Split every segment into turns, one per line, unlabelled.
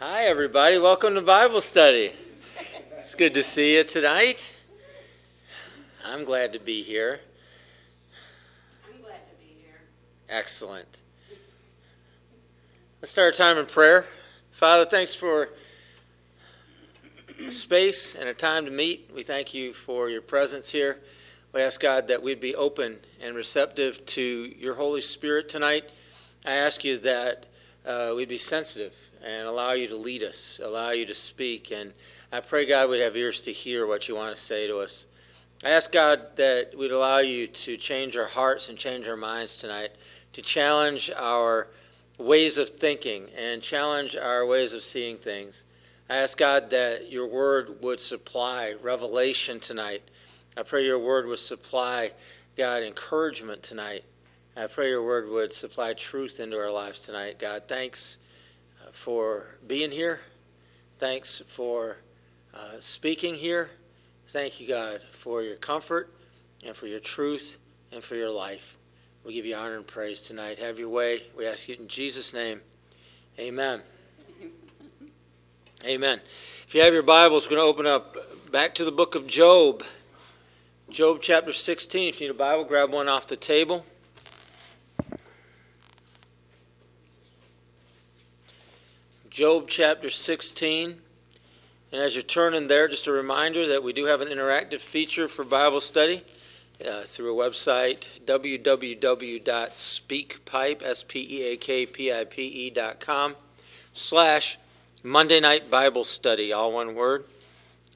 Hi, everybody. Welcome to Bible study. It's good to see you tonight. I'm glad to be here.
I'm glad to be here.
Excellent. Let's start our time in prayer. Father, thanks for a space and a time to meet. We thank you for your presence here. We ask God that we'd be open and receptive to your Holy Spirit tonight. I ask you that uh, we'd be sensitive and allow you to lead us, allow you to speak. And I pray, God, we'd have ears to hear what you want to say to us. I ask, God, that we'd allow you to change our hearts and change our minds tonight, to challenge our ways of thinking and challenge our ways of seeing things. I ask, God, that your word would supply revelation tonight. I pray your word would supply, God, encouragement tonight. I pray your word would supply truth into our lives tonight. God, thanks for being here. Thanks for uh, speaking here. Thank you, God, for your comfort and for your truth and for your life. We give you honor and praise tonight. Have your way. We ask you in Jesus' name. Amen. Amen. If you have your Bibles, we're going to open up back to the book of Job. Job chapter 16. If you need a Bible, grab one off the table. Job chapter 16. And as you're turning there, just a reminder that we do have an interactive feature for Bible study uh, through a website, www.speakpipe, S-P-E-A-K-P-I-P-E dot com, slash Monday Night Bible Study, all one word.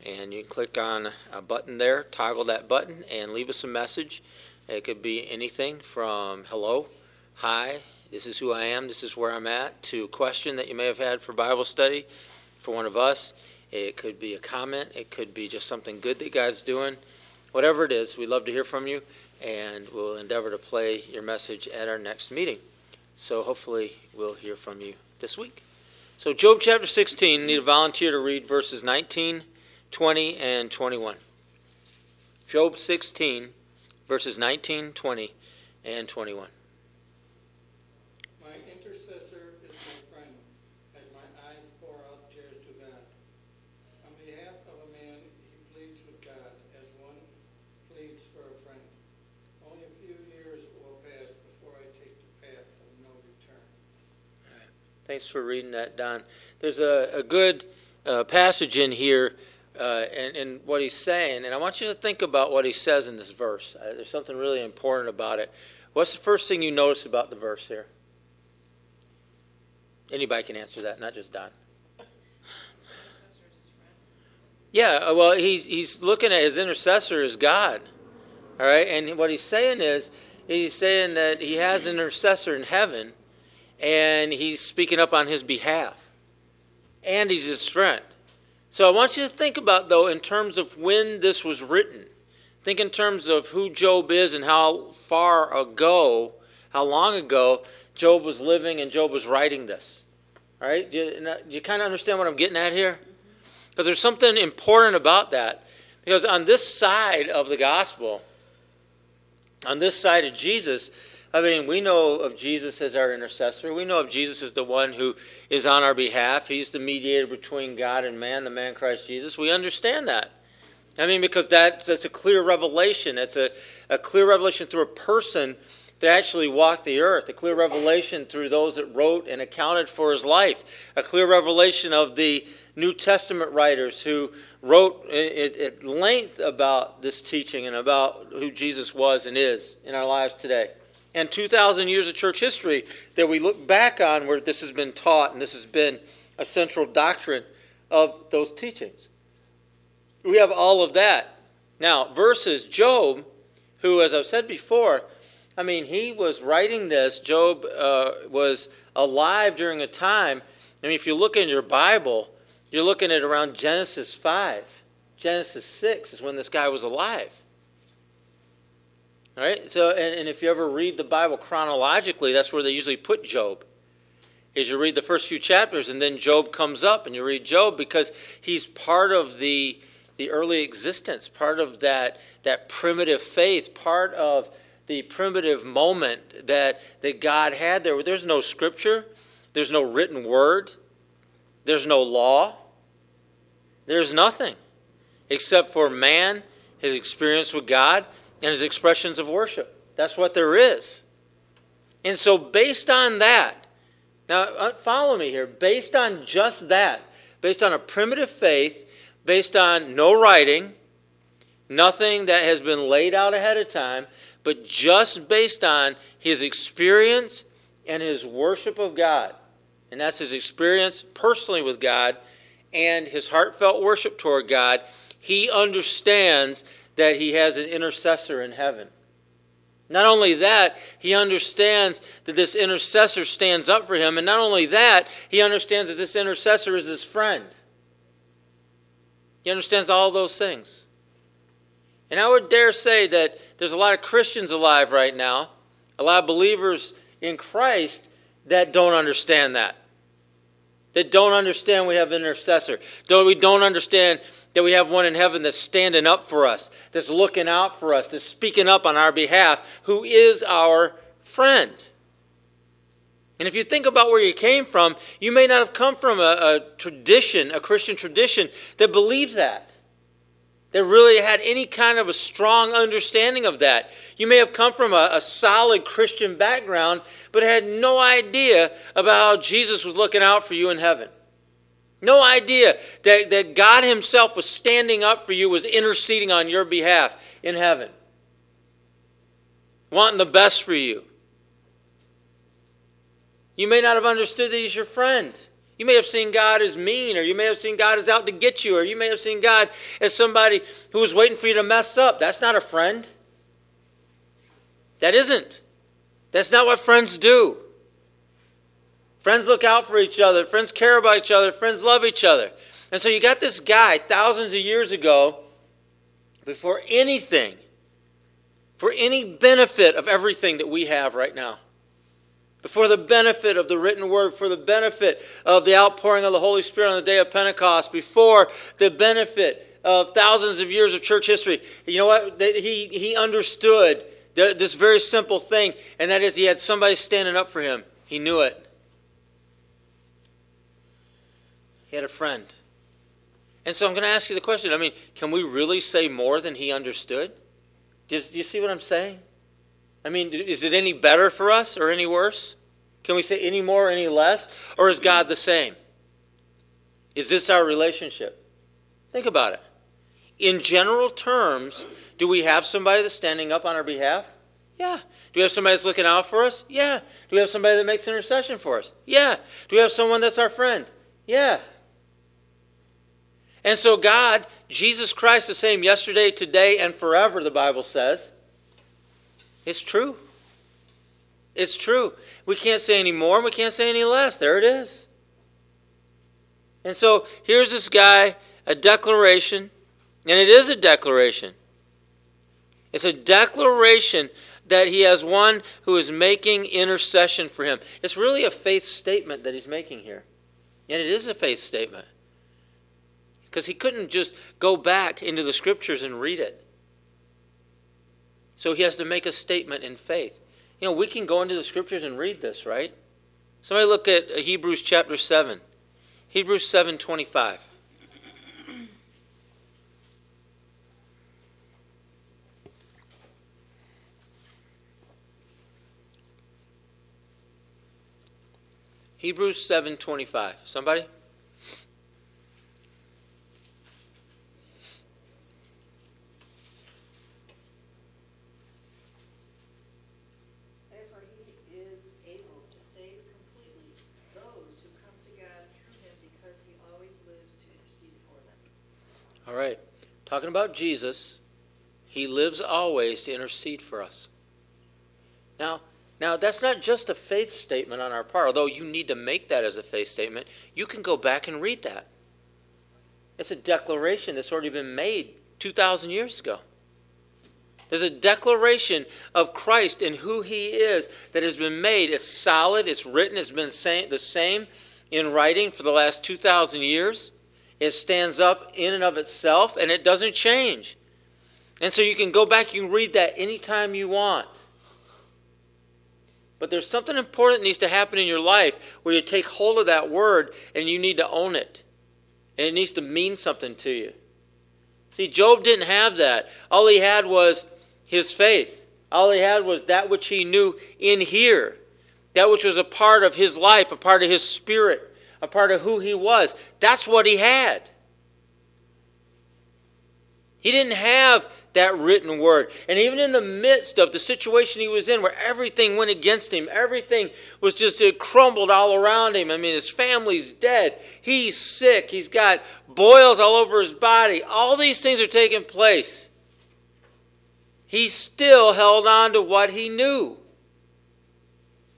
And you click on a button there, toggle that button, and leave us a message. It could be anything from hello, hi, this is who I am, this is where I'm at, to a question that you may have had for Bible study for one of us. It could be a comment, it could be just something good that God's doing. Whatever it is, we'd love to hear from you, and we'll endeavor to play your message at our next meeting. So hopefully, we'll hear from you this week. So, Job chapter 16, need a volunteer to read verses 19, 20, and 21. Job 16, verses 19, 20, and 21. Thanks for reading that, Don. There's a, a good uh, passage in here uh, and, and what he's saying, and I want you to think about what he says in this verse. Uh, there's something really important about it. What's the first thing you notice about the verse here? Anybody can answer that, not just Don. Yeah, uh, well, he's he's looking at his intercessor as God, all right. And what he's saying is, he's saying that he has an intercessor in heaven, and he's speaking up on his behalf. And he's his friend. So I want you to think about, though, in terms of when this was written. Think in terms of who Job is and how far ago, how long ago Job was living and Job was writing this. All right? Do you, do you kind of understand what I'm getting at here? Because there's something important about that. Because on this side of the gospel, on this side of Jesus, I mean, we know of Jesus as our intercessor. We know of Jesus as the one who is on our behalf. He's the mediator between God and man, the man Christ Jesus. We understand that. I mean, because that's, that's a clear revelation. That's a, a clear revelation through a person that actually walked the earth, a clear revelation through those that wrote and accounted for his life, a clear revelation of the New Testament writers who wrote at length about this teaching and about who Jesus was and is in our lives today and 2,000 years of church history that we look back on where this has been taught and this has been a central doctrine of those teachings. We have all of that. Now, versus Job, who, as I've said before, I mean, he was writing this. Job uh, was alive during a time. I mean, if you look in your Bible, you're looking at around Genesis 5. Genesis 6 is when this guy was alive. All right? So, and, and if you ever read the Bible chronologically, that's where they usually put Job. Is you read the first few chapters, and then Job comes up, and you read Job because he's part of the the early existence, part of that that primitive faith, part of the primitive moment that that God had there. There's no scripture, there's no written word. There's no law. There's nothing except for man, his experience with God, and his expressions of worship. That's what there is. And so, based on that, now uh, follow me here, based on just that, based on a primitive faith, based on no writing, nothing that has been laid out ahead of time, but just based on his experience and his worship of God. And that's his experience personally with God and his heartfelt worship toward God. He understands that he has an intercessor in heaven. Not only that, he understands that this intercessor stands up for him. And not only that, he understands that this intercessor is his friend. He understands all those things. And I would dare say that there's a lot of Christians alive right now, a lot of believers in Christ that don't understand that. That don't understand we have an intercessor. Don't, we don't understand that we have one in heaven that's standing up for us, that's looking out for us, that's speaking up on our behalf, who is our friend. And if you think about where you came from, you may not have come from a, a tradition, a Christian tradition, that believes that that really had any kind of a strong understanding of that. You may have come from a, a, solid Christian background, but had no idea about how Jesus was looking out for you in heaven. No idea that, that God Himself was standing up for you, was interceding on your behalf in heaven, wanting the best for you. You may not have understood that He's your friend. You may have seen God as mean, or you may have seen God as out to get you, or you may have seen God as somebody who was waiting for you to mess up. That's not a friend. That isn't. That's not what friends do. Friends look out for each other. Friends care about each other. Friends love each other. And so you got this guy thousands of years ago, before anything, for any benefit of everything that we have right now, before the benefit of the written word, for the benefit of the outpouring of the Holy Spirit on the day of Pentecost, before the benefit of thousands of years of church history. You know what? He, he understood this very simple thing, and that is he had somebody standing up for him. He knew it. He had a friend. And so I'm going to ask you the question I mean, can we really say more than he understood? Do you, see what I'm saying? I mean, is it any better for us or any worse? Can we say any more or any less? Or is God the same? Is this our relationship? Think about it. In general terms, do we have somebody that's standing up on our behalf? Yeah. Do we have somebody that's looking out for us? Yeah. Do we have somebody that makes intercession for us? Yeah. Do we have someone that's our friend? Yeah. And so, God, Jesus Christ, the same yesterday, today, and forever, the Bible says. It's true. It's true. We can't say any more, we can't say any less. There it is. And so, here's this guy, a declaration, and it is a declaration. It's a declaration that he has one who is making intercession for him. It's really a faith statement that he's making here. And it is a faith statement because he couldn't just go back into the scriptures and read it. So he has to make a statement in faith. You know, we can go into the scriptures and read this, right? Somebody look at Hebrews chapter 7. Hebrews 7:25. Hebrews 7:25. Somebody? All right. Talking about Jesus, he lives always to intercede for us. Now, now that's not just a faith statement on our part, although you need to make that as a faith statement. You can go back and read that. It's a declaration that's already been made 2,000 years ago. There's a declaration of Christ and who he is that has been made. It's solid, it's written, it's been the same in writing for the last 2,000 years. It stands up in and of itself and it doesn't change. And so you can go back, you can read that anytime you want. But there's something important that needs to happen in your life where you take hold of that word and you need to own it. And it needs to mean something to you. See, Job didn't have that. All he had was his faith. All he had was that which he knew in here, that which was a part of his life, a part of his spirit, a part of who he was. That's what he had. He didn't have that written word. And even in the midst of the situation he was in, where everything went against him, everything was just it crumbled all around him. I mean, his family's dead. He's sick. He's got boils all over his body. All these things are taking place. He still held on to what he knew.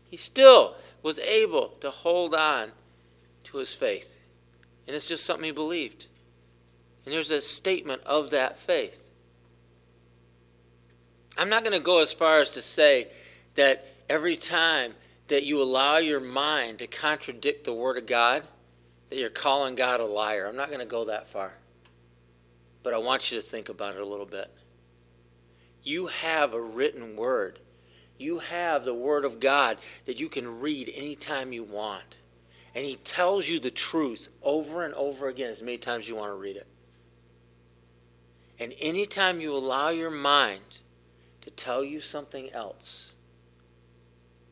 He still was able to hold on his faith. And it's just something he believed. And there's a statement of that faith. I'm not going to go as far as to say that every time that you allow your mind to contradict the Word of God, that you're calling God a liar. I'm not going to go that far. But I want you to think about it a little bit. You have a written Word, you have the Word of God that you can read anytime you want. And He tells you the truth over and over again as many times you want to read it. And anytime you allow your mind to tell you something else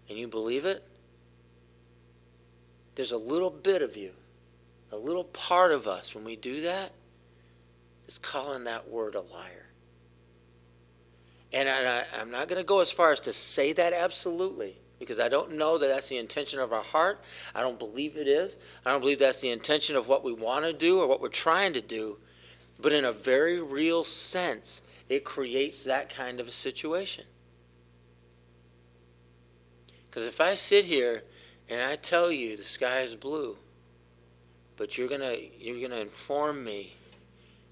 and you believe it, there's a little bit of you, a little part of us, when we do that, is calling that word a liar. And I, am not going to go as far as to say that absolutely, because I don't know that that's the intention of our heart. I don't believe it is. I don't believe that's the intention of what we want to do or what we're trying to do. But in a very real sense, it creates that kind of a situation. Because if I sit here and I tell you the sky is blue, but you're gonna you're gonna inform me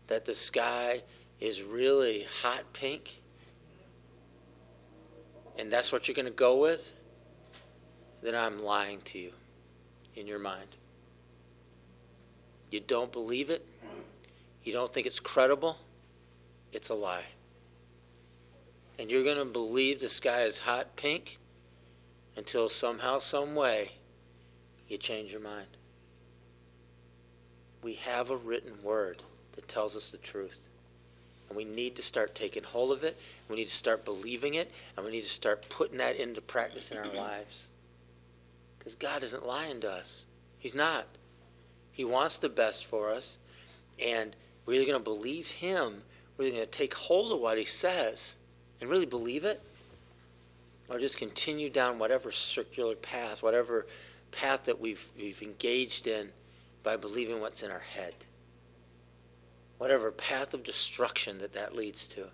that the sky is really hot pink, and that's what you're gonna go with, then I'm lying to you in your mind. You don't believe it, you don't think it's credible it's a lie. And you're going to believe the sky is hot pink until somehow, some way, you change your mind. We have a written word that tells us the truth. And we need to start taking hold of it. We need to start believing it. And we need to start putting that into practice in our lives. Because God isn't lying to us. He's not. He wants the best for us. And we're either going to believe Him really going to take hold of what he says and really believe it, or just continue down whatever circular path, whatever path that we've, we've engaged in by believing what's in our head. Whatever path of destruction that that leads to,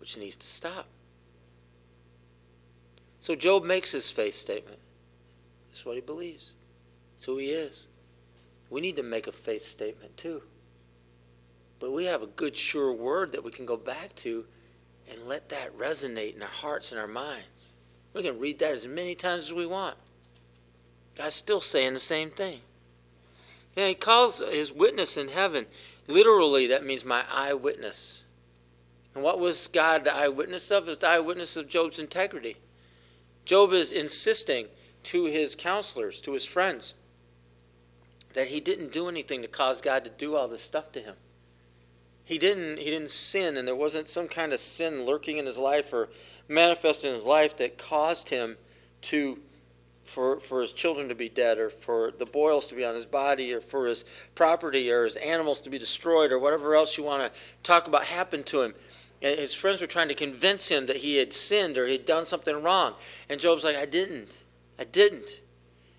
which needs to stop. So Job makes his faith statement. Is what he believes. It's who he is. We need to make a faith statement too. But we have a good, sure word that we can go back to and let that resonate in our hearts and our minds. We can read that as many times as we want. God's still saying the same thing. And he calls his witness in heaven. Literally, that means my eyewitness. And what was God the eyewitness of? Is the eyewitness of Job's integrity. Job is insisting to his counselors, to his friends, that he didn't do anything to cause God to do all this stuff to him. He didn't he didn't sin and there wasn't some kind of sin lurking in his life or manifest in his life that caused him to for for his children to be dead or for the boils to be on his body or for his property or his animals to be destroyed or whatever else you want to talk about happened to him. And his friends were trying to convince him that he had sinned or he'd done something wrong. And job's like i didn't i didn't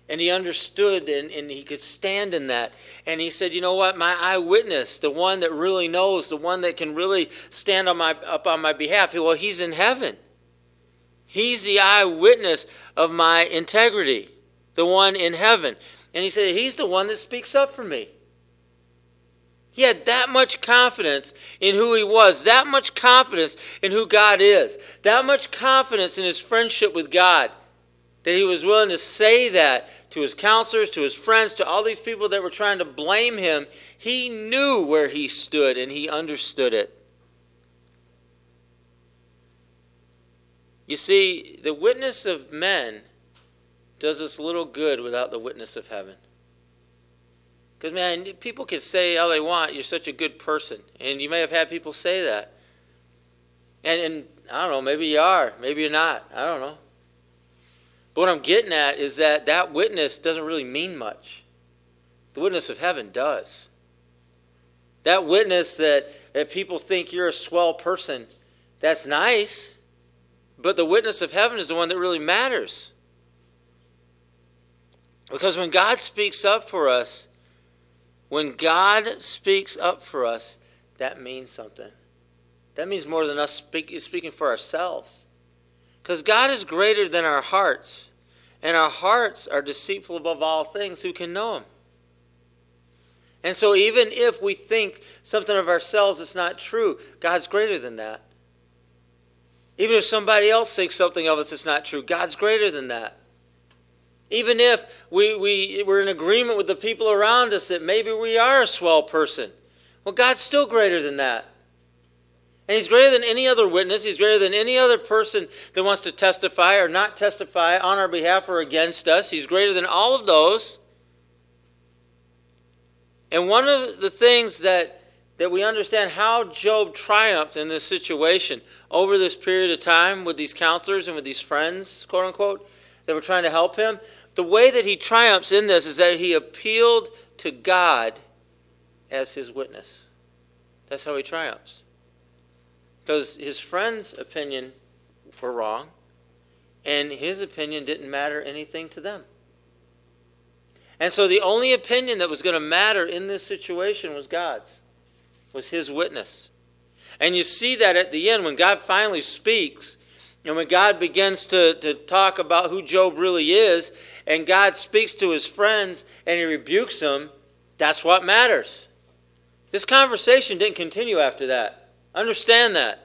and he understood and, and he could stand in that. And he said, You know what? My eyewitness, the one that really knows, the one that can really stand on my, up on my behalf, well, he's in heaven. He's the eyewitness of my integrity, the one in heaven. And he said, He's the one that speaks up for me. He had that much confidence in who he was, that much confidence in who God is, that much confidence in his friendship with God that he was willing to say that to his counselors, to his friends, to all these people that were trying to blame him. He knew where he stood and he understood it. You see, the witness of men does us little good without the witness of heaven. Because, man, people can say all they want, you're such a good person. And you may have had people say that. And, and I don't know, maybe you are, maybe you're not. I don't know. But what I'm getting at is that that witness doesn't really mean much. The witness of heaven does. That witness that, that people think you're a swell person, that's nice. But the witness of heaven is the one that really matters. Because when God speaks up for us, when God speaks up for us, that means something. That means more than us speak, speaking for ourselves. Because God is greater than our hearts, and our hearts are deceitful above all things. Who can know Him? And so, even if we think something of ourselves that's not true, God's greater than that. Even if somebody else thinks something of us that's not true, God's greater than that. Even if we, we, we're in agreement with the people around us that maybe we are a swell person, well, God's still greater than that. And He's greater than any other witness. He's greater than any other person that wants to testify or not testify on our behalf or against us. He's greater than all of those. And one of the things that, that we understand how Job triumphed in this situation over this period of time with these counselors and with these friends, quote unquote, that were trying to help him, the way that he triumphs in this is that he appealed to God as his witness. That's how he triumphs. Because his friend's opinion were wrong, and his opinion didn't matter anything to them. And so the only opinion that was going to matter in this situation was God's, was his witness. And you see that at the end when God finally speaks, and when God begins to, to talk about who Job really is, and God speaks to his friends and he rebukes them, that's what matters. This conversation didn't continue after that. Understand that.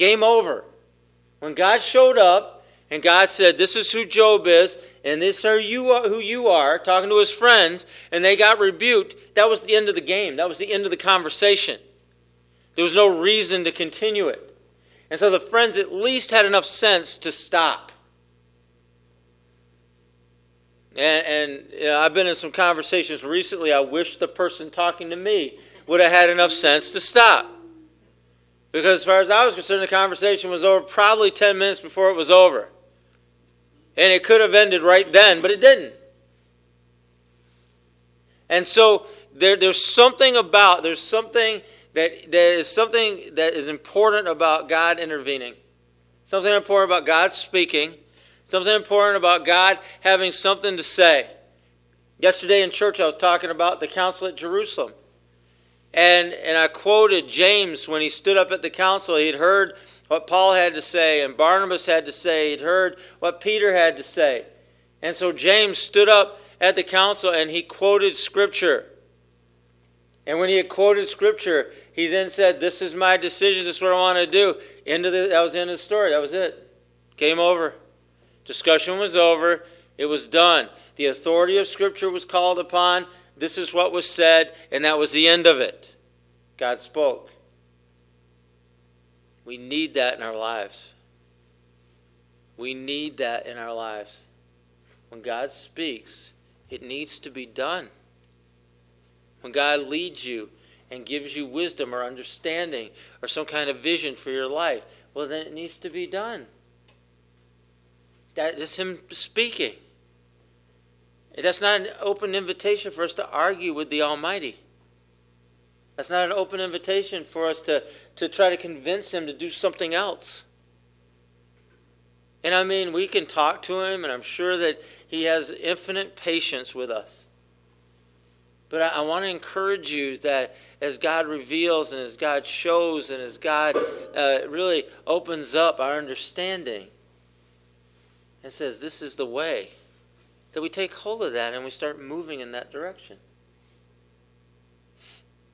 Game over. When God showed up and God said, This is who Job is, and this are you who you are, talking to his friends, and they got rebuked, that was the end of the game. That was the end of the conversation. There was no reason to continue it. And so the friends at least had enough sense to stop. And, and you know, I've been in some conversations recently. I wish the person talking to me would have had enough sense to stop. Because as far as I was concerned, the conversation was over probably 10 minutes before it was over. And it could have ended right then, but it didn't. And so there, there's something about, there's something that there is something that is important about God intervening. Something important about God speaking. Something important about God having something to say. Yesterday in church, I was talking about the council at Jerusalem. And, and I quoted James when he stood up at the council. He'd heard what Paul had to say and Barnabas had to say. He'd heard what Peter had to say. And so James stood up at the council and he quoted Scripture. And when he had quoted Scripture, he then said, This is my decision. This is what I want to do. End of the, that was the end of the story. That was it. Game over. Discussion was over. It was done. The authority of Scripture was called upon. This is what was said, and that was the end of it. God spoke. We need that in our lives. We need that in our lives. When God speaks, it needs to be done. When God leads you and gives you wisdom or understanding or some kind of vision for your life, well, then it needs to be done. That is Him speaking. That's not an open invitation for us to argue with the Almighty. That's not an open invitation for us to, to try to convince him to do something else. And I mean, we can talk to him, and I'm sure that he has infinite patience with us. But I, I want to encourage you that as God reveals and as God shows and as God uh, really opens up our understanding and says, This is the way, that we take hold of that and we start moving in that direction.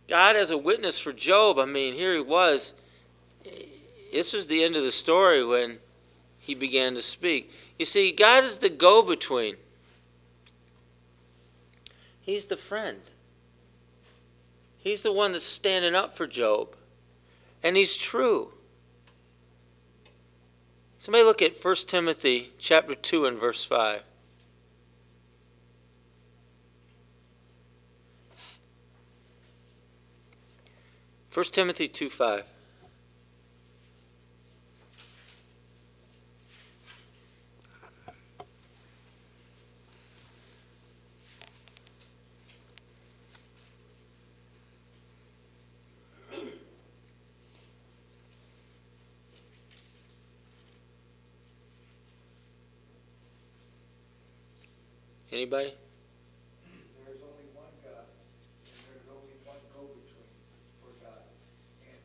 God as a witness for Job, I mean, here he was. This was the end of the story when he began to speak. You see, God is the go between, He's the friend. He's the one that's standing up for Job. And he's true. Somebody look at 1 Timothy chapter 2 and verse 5. First Timothy 2 5. Anybody?
There's only one God, and there's only one go-between for God. And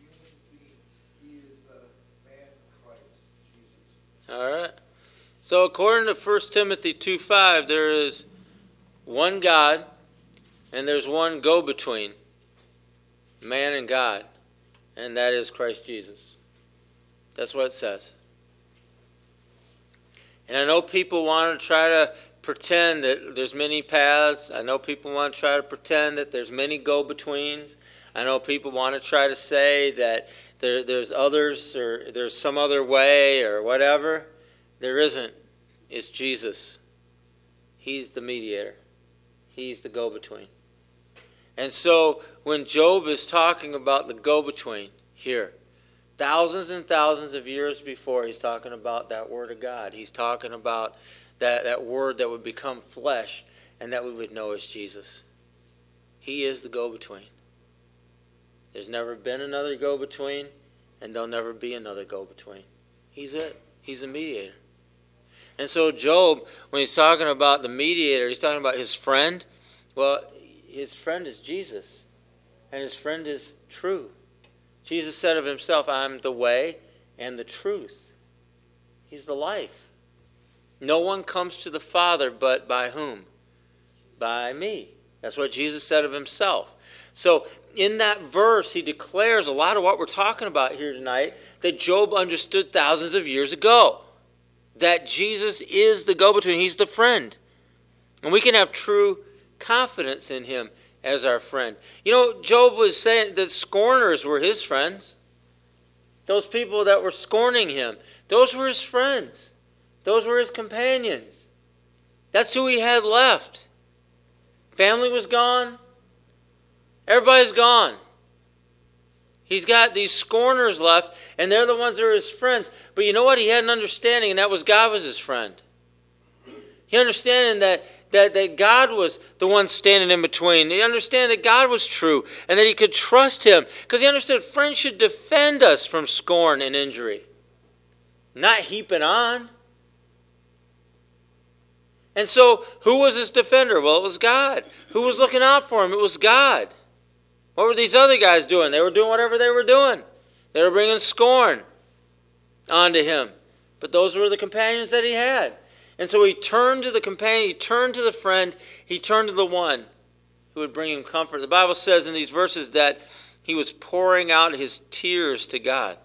human beings, he is the man Christ, Jesus.
All right. So according to 1 Timothy 2 5, there is one God and there's one go between man and God, and that is Christ Jesus. That's what it says. And I know people want to try to pretend that there's many paths. I know people want to try to pretend that there's many go betweens. I know people want to try to say that there, there's others or there's some other way or whatever. There isn't. It's Jesus. He's the mediator, He's the go between. And so when Job is talking about the go between here, thousands and thousands of years before, he's talking about that Word of God. He's talking about that, that Word that would become flesh and that we would know as Jesus. He is the go between. There's never been another go between, and there'll never be another go between. He's it, He's a mediator. And so, Job, when he's talking about the mediator, he's talking about his friend. Well, his friend is Jesus, and his friend is true. Jesus said of himself, I'm the way and the truth. He's the life. No one comes to the Father but by whom? By me. That's what Jesus said of himself. So, in that verse, he declares a lot of what we're talking about here tonight that Job understood thousands of years ago. That Jesus is the go between, he's the friend. And we can have true confidence in him as our friend. You know, Job was saying that scorners were his friends. Those people that were scorning him, those were his friends. Those were his companions. That's who he had left. Family was gone. Everybody's gone. He's got these scorners left, and they're the ones that are his friends. But you know what? He had an understanding, and that was God was his friend. He understanding that that, that God was the one standing in between. He understand that God was true and that he could trust him because he understood friends should defend us from scorn and injury, not heaping on. And so, who was his defender? Well, it was God. Who was looking out for him? It was God. What were these other guys doing? They were doing whatever they were doing. They were bringing scorn onto him. But those were the companions that he had. And so he turned to the companion, he turned to the friend, he turned to the one who would bring him comfort. The Bible says in these verses that he was pouring out his tears to God.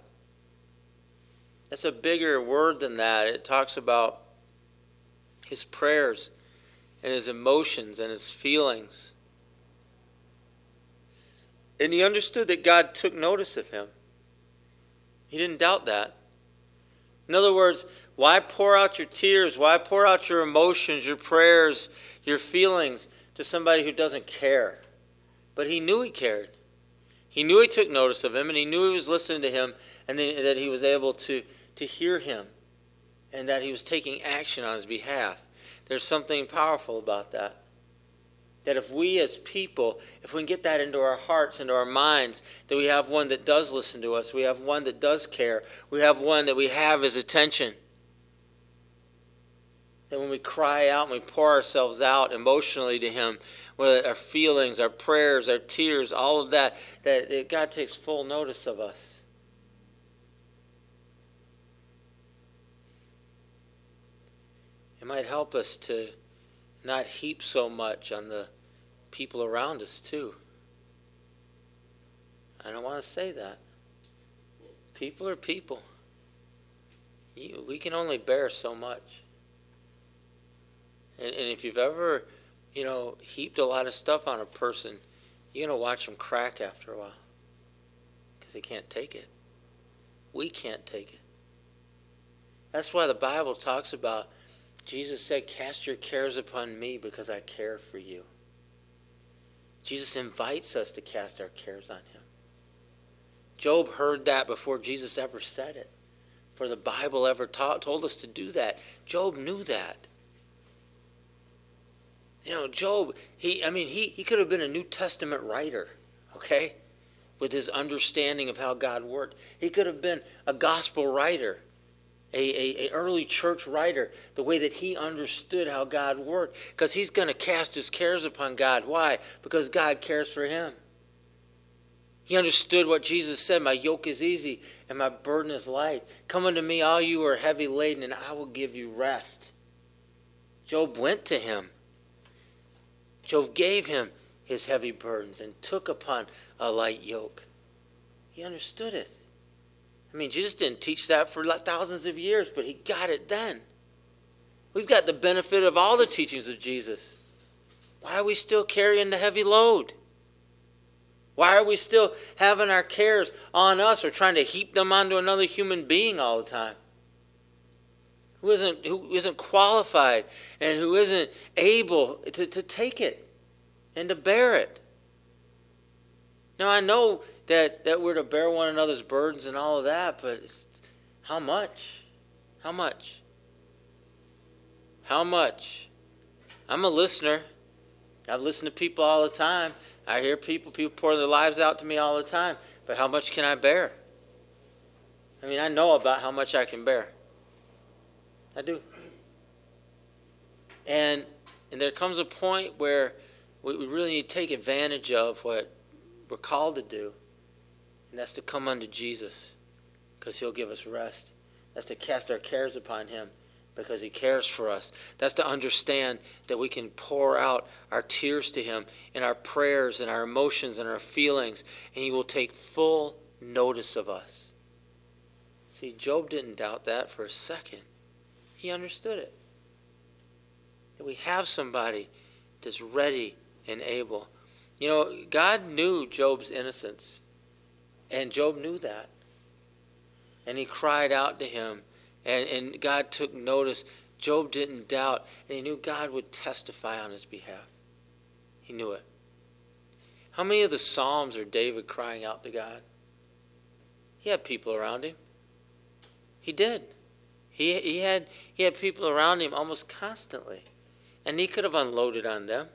That's a bigger word than that. It talks about his prayers and his emotions and his feelings. And he understood that God took notice of him. He didn't doubt that. In other words, why pour out your tears? Why pour out your emotions, your prayers, your feelings to somebody who doesn't care? But he knew he cared. He knew he took notice of him, and he knew he was listening to him, and that he was able to, to hear him, and that he was taking action on his behalf. There's something powerful about that. That if we as people, if we can get that into our hearts, into our minds, that we have one that does listen to us, we have one that does care, we have one that we have his attention that when we cry out and we pour ourselves out emotionally to Him, whether our feelings, our prayers, our tears, all of that, that God takes full notice of us. It might help us to not heap so much on the people around us, too. I don't want to say that. People are people. We can only bear so much. And, and if you've ever, you know, heaped a lot of stuff on a person, you're going to watch them crack after a while because they can't take it. We can't take it. That's why the Bible talks about Jesus said, Cast your cares upon me because I care for you. Jesus invites us to cast our cares on him. Job heard that before Jesus ever said it, before the Bible ever taught, told us to do that. Job knew that. You know, Job, he I mean, he, he could have been a New Testament writer, okay? With his understanding of how God worked. He could have been a gospel writer, a, a, a early church writer, the way that he understood how God worked. Because he's going to cast his cares upon God. Why? Because God cares for him. He understood what Jesus said My yoke is easy and my burden is light. Come unto me, all you are heavy laden, and I will give you rest. Job went to him. Job gave him his heavy burdens and took upon a light yoke. He understood it. I mean, Jesus didn't teach that for thousands of years, but he got it then. We've got the benefit of all the teachings of Jesus. Why are we still carrying the heavy load? Why are we still having our cares on us or trying to heap them onto another human being all the time? who isn't, who isn't qualified and who isn't able to, to take it and to bear it. Now, I know that, that we're to bear one another's burdens and all of that, but how much? How much? How much? I'm a listener. I've listened to people all the time. I hear people, people pour their lives out to me all the time. But how much can I bear? I mean, I know about how much I can bear. I do. And and there comes a point where we, we really need to take advantage of what we're called to do, and that's to come unto Jesus, because He'll give us rest. That's to cast our cares upon Him, because He cares for us. That's to understand that we can pour out our tears to Him in our prayers and our emotions and our feelings, and He will take full notice of us. See, Job didn't doubt that for a second. He understood it. That we have somebody that's ready and able. You know, God knew Job's innocence, and Job knew that. And he cried out to him, and, and God took notice. Job didn't doubt, and he knew God would testify on his behalf. He knew it. How many of the Psalms are David crying out to God? He had people around him. He did. He, he, had, he had people around him almost constantly, and he could have unloaded on them.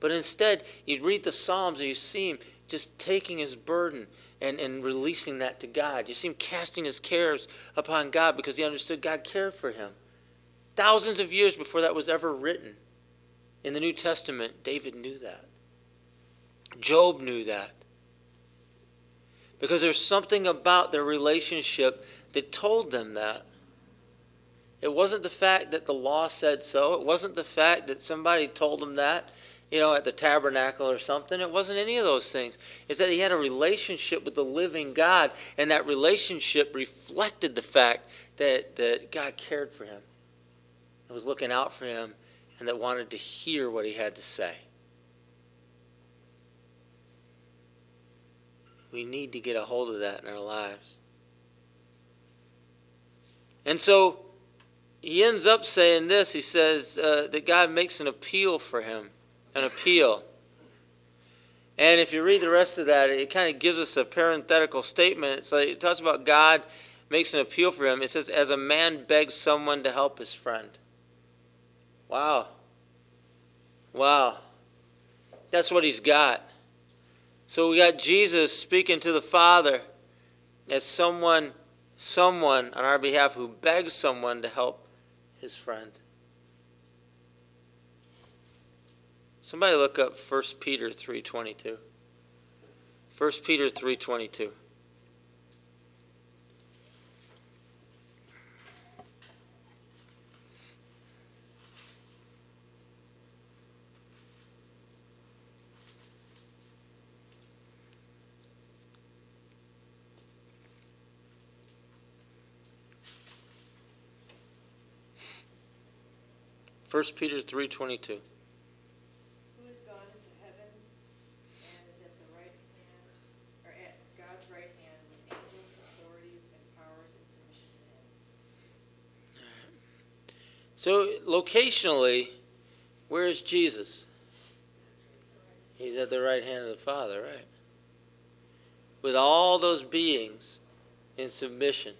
But instead, you read the Psalms and you see him just taking his burden and, and releasing that to God. You see him casting his cares upon God because he understood God cared for him. Thousands of years before that was ever written in the New Testament, David knew that. Job knew that. Because there's something about their relationship that told them that. It wasn't the fact that the law said so. It wasn't the fact that somebody told them that, you know, at the tabernacle or something. It wasn't any of those things. It's that he had a relationship with the living God, and that relationship reflected the fact that, that God cared for him, and was looking out for him, and that wanted to hear what he had to say. We need to get a hold of that in our lives. And so, he ends up saying this. He says uh, that God makes an appeal for him, an appeal. And if you read the rest of that, it kind of gives us a parenthetical statement. So it talks about God makes an appeal for him. It says, as a man begs someone to help his friend. Wow. Wow. That's what he's got. So we got Jesus speaking to the Father as someone, someone on our behalf who begs someone to help his friend. Somebody look up 1 Peter 3:22. 1 Peter 3:22. First Peter 3:22.
Who is gone into heaven and is at the right hand, or at God's right hand with angels, authorities, and powers in submission to him.
So, locationally, where is Jesus? He's at the right hand of the Father, right? With all those beings in submission.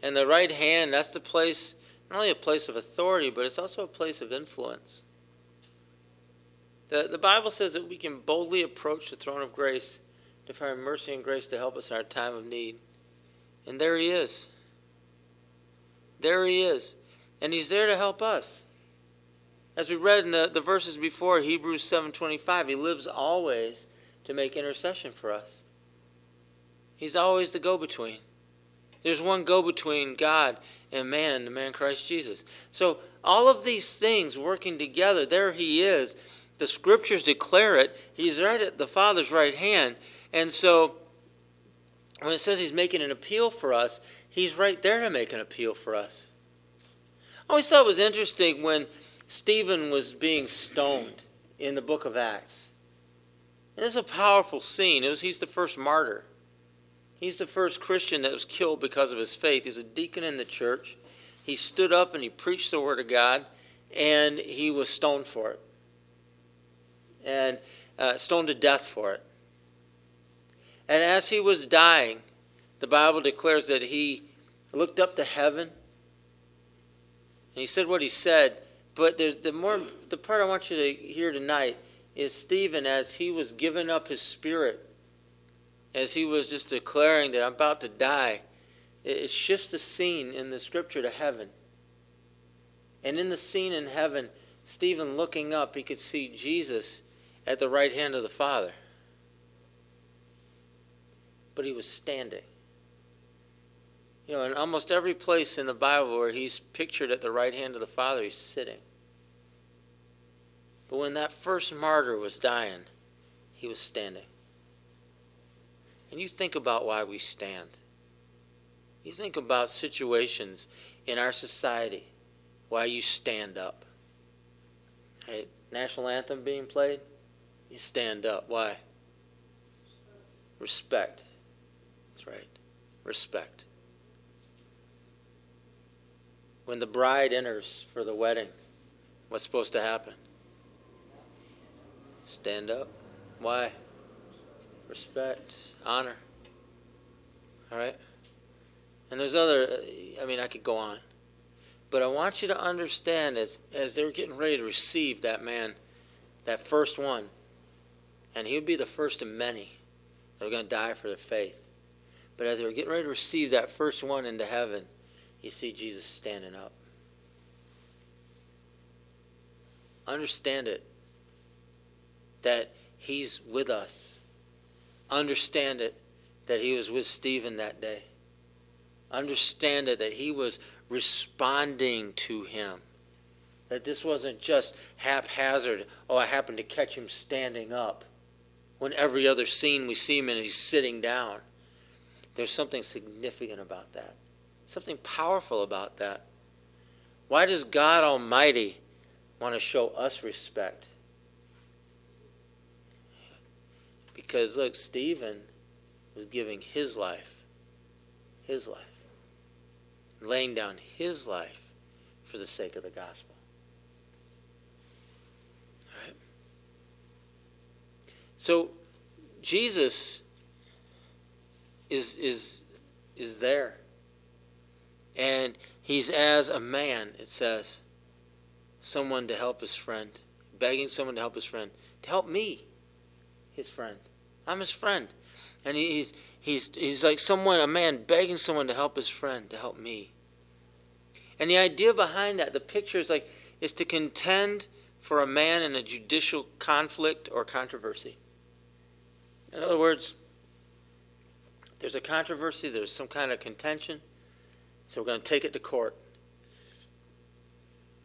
And the right hand, that's the place, not only a place of authority, but it's also a place of influence. The, the Bible says that we can boldly approach the throne of grace to find mercy and grace to help us in our time of need. And there he is. There he is. And he's there to help us. As we read in the, the verses before, Hebrews 7.25, he lives always to make intercession for us. He's always the go-between. There's one go-between God and man, the man Christ Jesus. So all of these things working together, there he is. The scriptures declare it. He's right at the Father's right hand. And so when it says he's making an appeal for us, he's right there to make an appeal for us. I always thought it was interesting when Stephen was being stoned in the book of Acts. And it's a powerful scene. It was, he's the first martyr. He's the first Christian that was killed because of his faith. He's a deacon in the church. He stood up and he preached the word of God, and he was stoned for it. And uh, stoned to death for it. And as he was dying, the Bible declares that he looked up to heaven and he said what he said. But the more the part I want you to hear tonight is Stephen as he was giving up his spirit as he was just declaring that I'm about to die, it shifts the scene in the scripture to heaven. And in the scene in heaven, Stephen looking up, he could see Jesus at the right hand of the Father. But he was standing. You know, in almost every place in the Bible where he's pictured at the right hand of the Father, he's sitting. But when that first martyr was dying, he was standing. And you think about why we stand. You think about situations in our society why you stand up. Right? National anthem being played, you stand up. Why? Respect. That's right. Respect. When the bride enters for the wedding, what's supposed to happen? Stand up. Why? respect, honor. All right? And there's other, I mean, I could go on. But I want you to understand as, as they're getting ready to receive that man, that first one, and he would be the first of many that are going to die for their faith. But as they were getting ready to receive that first one into heaven, you see Jesus standing up. Understand it that he's with us Understand it that he was with Stephen that day. Understand it that he was responding to him. That this wasn't just haphazard, oh, I happened to catch him standing up. When every other scene we see him in, he's sitting down. There's something significant about that, something powerful about that. Why does God Almighty want to show us respect? Because look, Stephen was giving his life, his life, laying down his life for the sake of the gospel. So Jesus is is is there. And he's as a man, it says, someone to help his friend, begging someone to help his friend, to help me, his friend. I'm his friend. And he's, he's, he's like someone, a man begging someone to help his friend, to help me. And the idea behind that, the picture is like, is to contend for a man in a judicial conflict or controversy. In other words, there's a controversy, there's some kind of contention, so we're going to take it to court.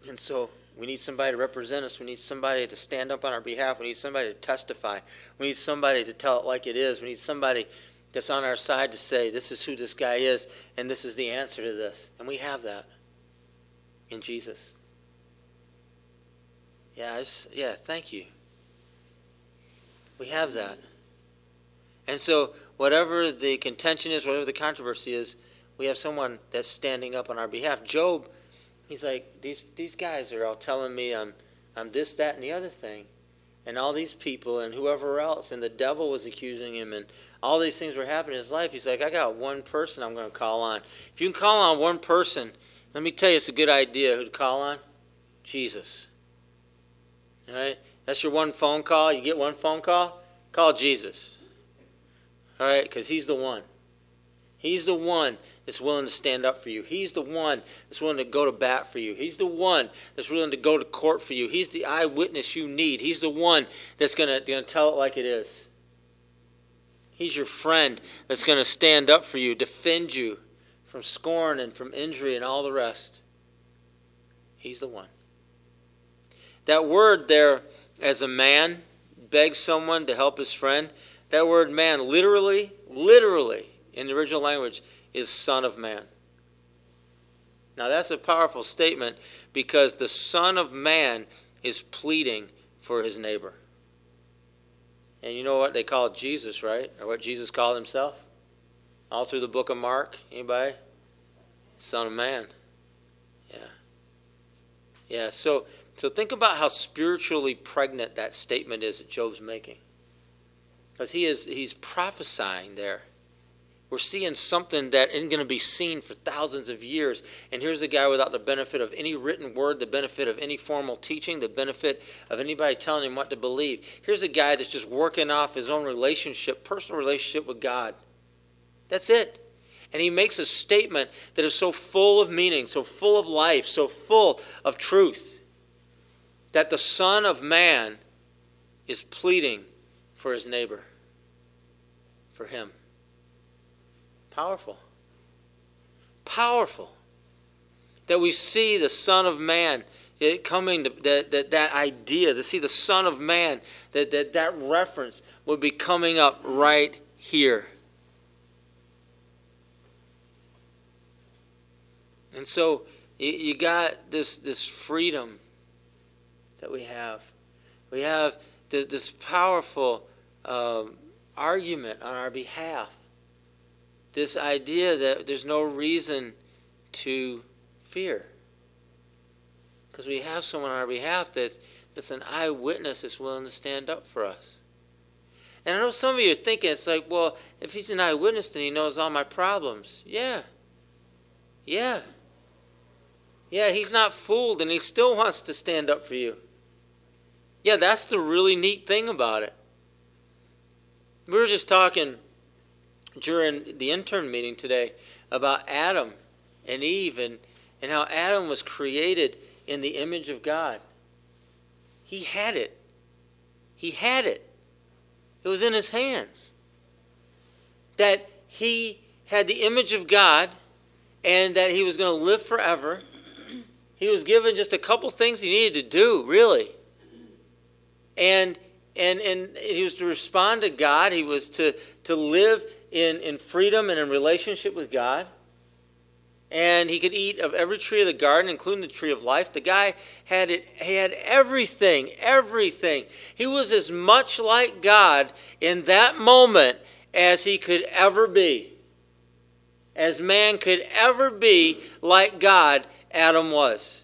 And so we need somebody to represent us. We need somebody to stand up on our behalf. We need somebody to testify. We need somebody to tell it like it is. We need somebody that's on our side to say, this is who this guy is, and this is the answer to this. And we have that in Jesus. Yeah, yeah, thank you. We have that. And so, whatever the contention is, whatever the controversy is, we have someone that's standing up on our behalf. Job He's like, these, these guys are all telling me I'm, I'm this, that, and the other thing. And all these people and whoever else, and the devil was accusing him, and all these things were happening in his life. He's like, I got one person I'm going to call on. If you can call on one person, let me tell you, it's a good idea who to call on Jesus. All right? That's your one phone call. You get one phone call, call Jesus. All right? Because he's the one. He's the one that's willing to stand up for you. He's the one that's willing to go to bat for you. He's the one that's willing to go to court for you. He's the eyewitness you need. He's the one that's going to tell it like it is. He's your friend that's going to stand up for you, defend you from scorn and from injury and all the rest. He's the one. That word there, as a man begs someone to help his friend, that word man literally, literally, in the original language, is Son of Man. Now, that's a powerful statement because the Son of Man is pleading for his neighbor. And you know what they call Jesus, right? Or what Jesus called himself? All through the book of Mark. Anybody? Son of Man. Yeah. Yeah, so so think about how spiritually pregnant that statement is that Job's making. Because he is he's prophesying there. We're seeing something that isn't going to be seen for thousands of years. And here's a guy without the benefit of any written word, the benefit of any formal teaching, the benefit of anybody telling him what to believe. Here's a guy that's just working off his own relationship, personal relationship with God. That's it. And he makes a statement that is so full of meaning, so full of life, so full of truth, that the Son of Man is pleading for his neighbor, for him. Powerful. Powerful. That we see the Son of Man coming to that, that, that idea, to see the Son of Man, that, that that reference would be coming up right here. And so you, you got this, this freedom that we have. We have this, this powerful um, argument on our behalf this idea that there's no reason to fear. Because we have someone on our behalf that's, that's an eyewitness that's willing to stand up for us. And I know some of you are thinking, it's like, well, if he's an eyewitness, then he knows all my problems. Yeah. Yeah. Yeah, he's not fooled and he still wants to stand up for you. Yeah, that's the really neat thing about it. We were just talking during the intern meeting today about Adam and Eve and, and how Adam was created in the image of God. He had it. He had it. It was in his hands. That he had the image of God and that he was going to live forever. He was given just a couple things he needed to do, really. And and and he was to respond to God. He was to to live in, in freedom and in relationship with God. And he could eat of every tree of the garden, including the tree of life. The guy had it, he had everything, everything. He was as much like God in that moment as he could ever be. As man could ever be like God, Adam was.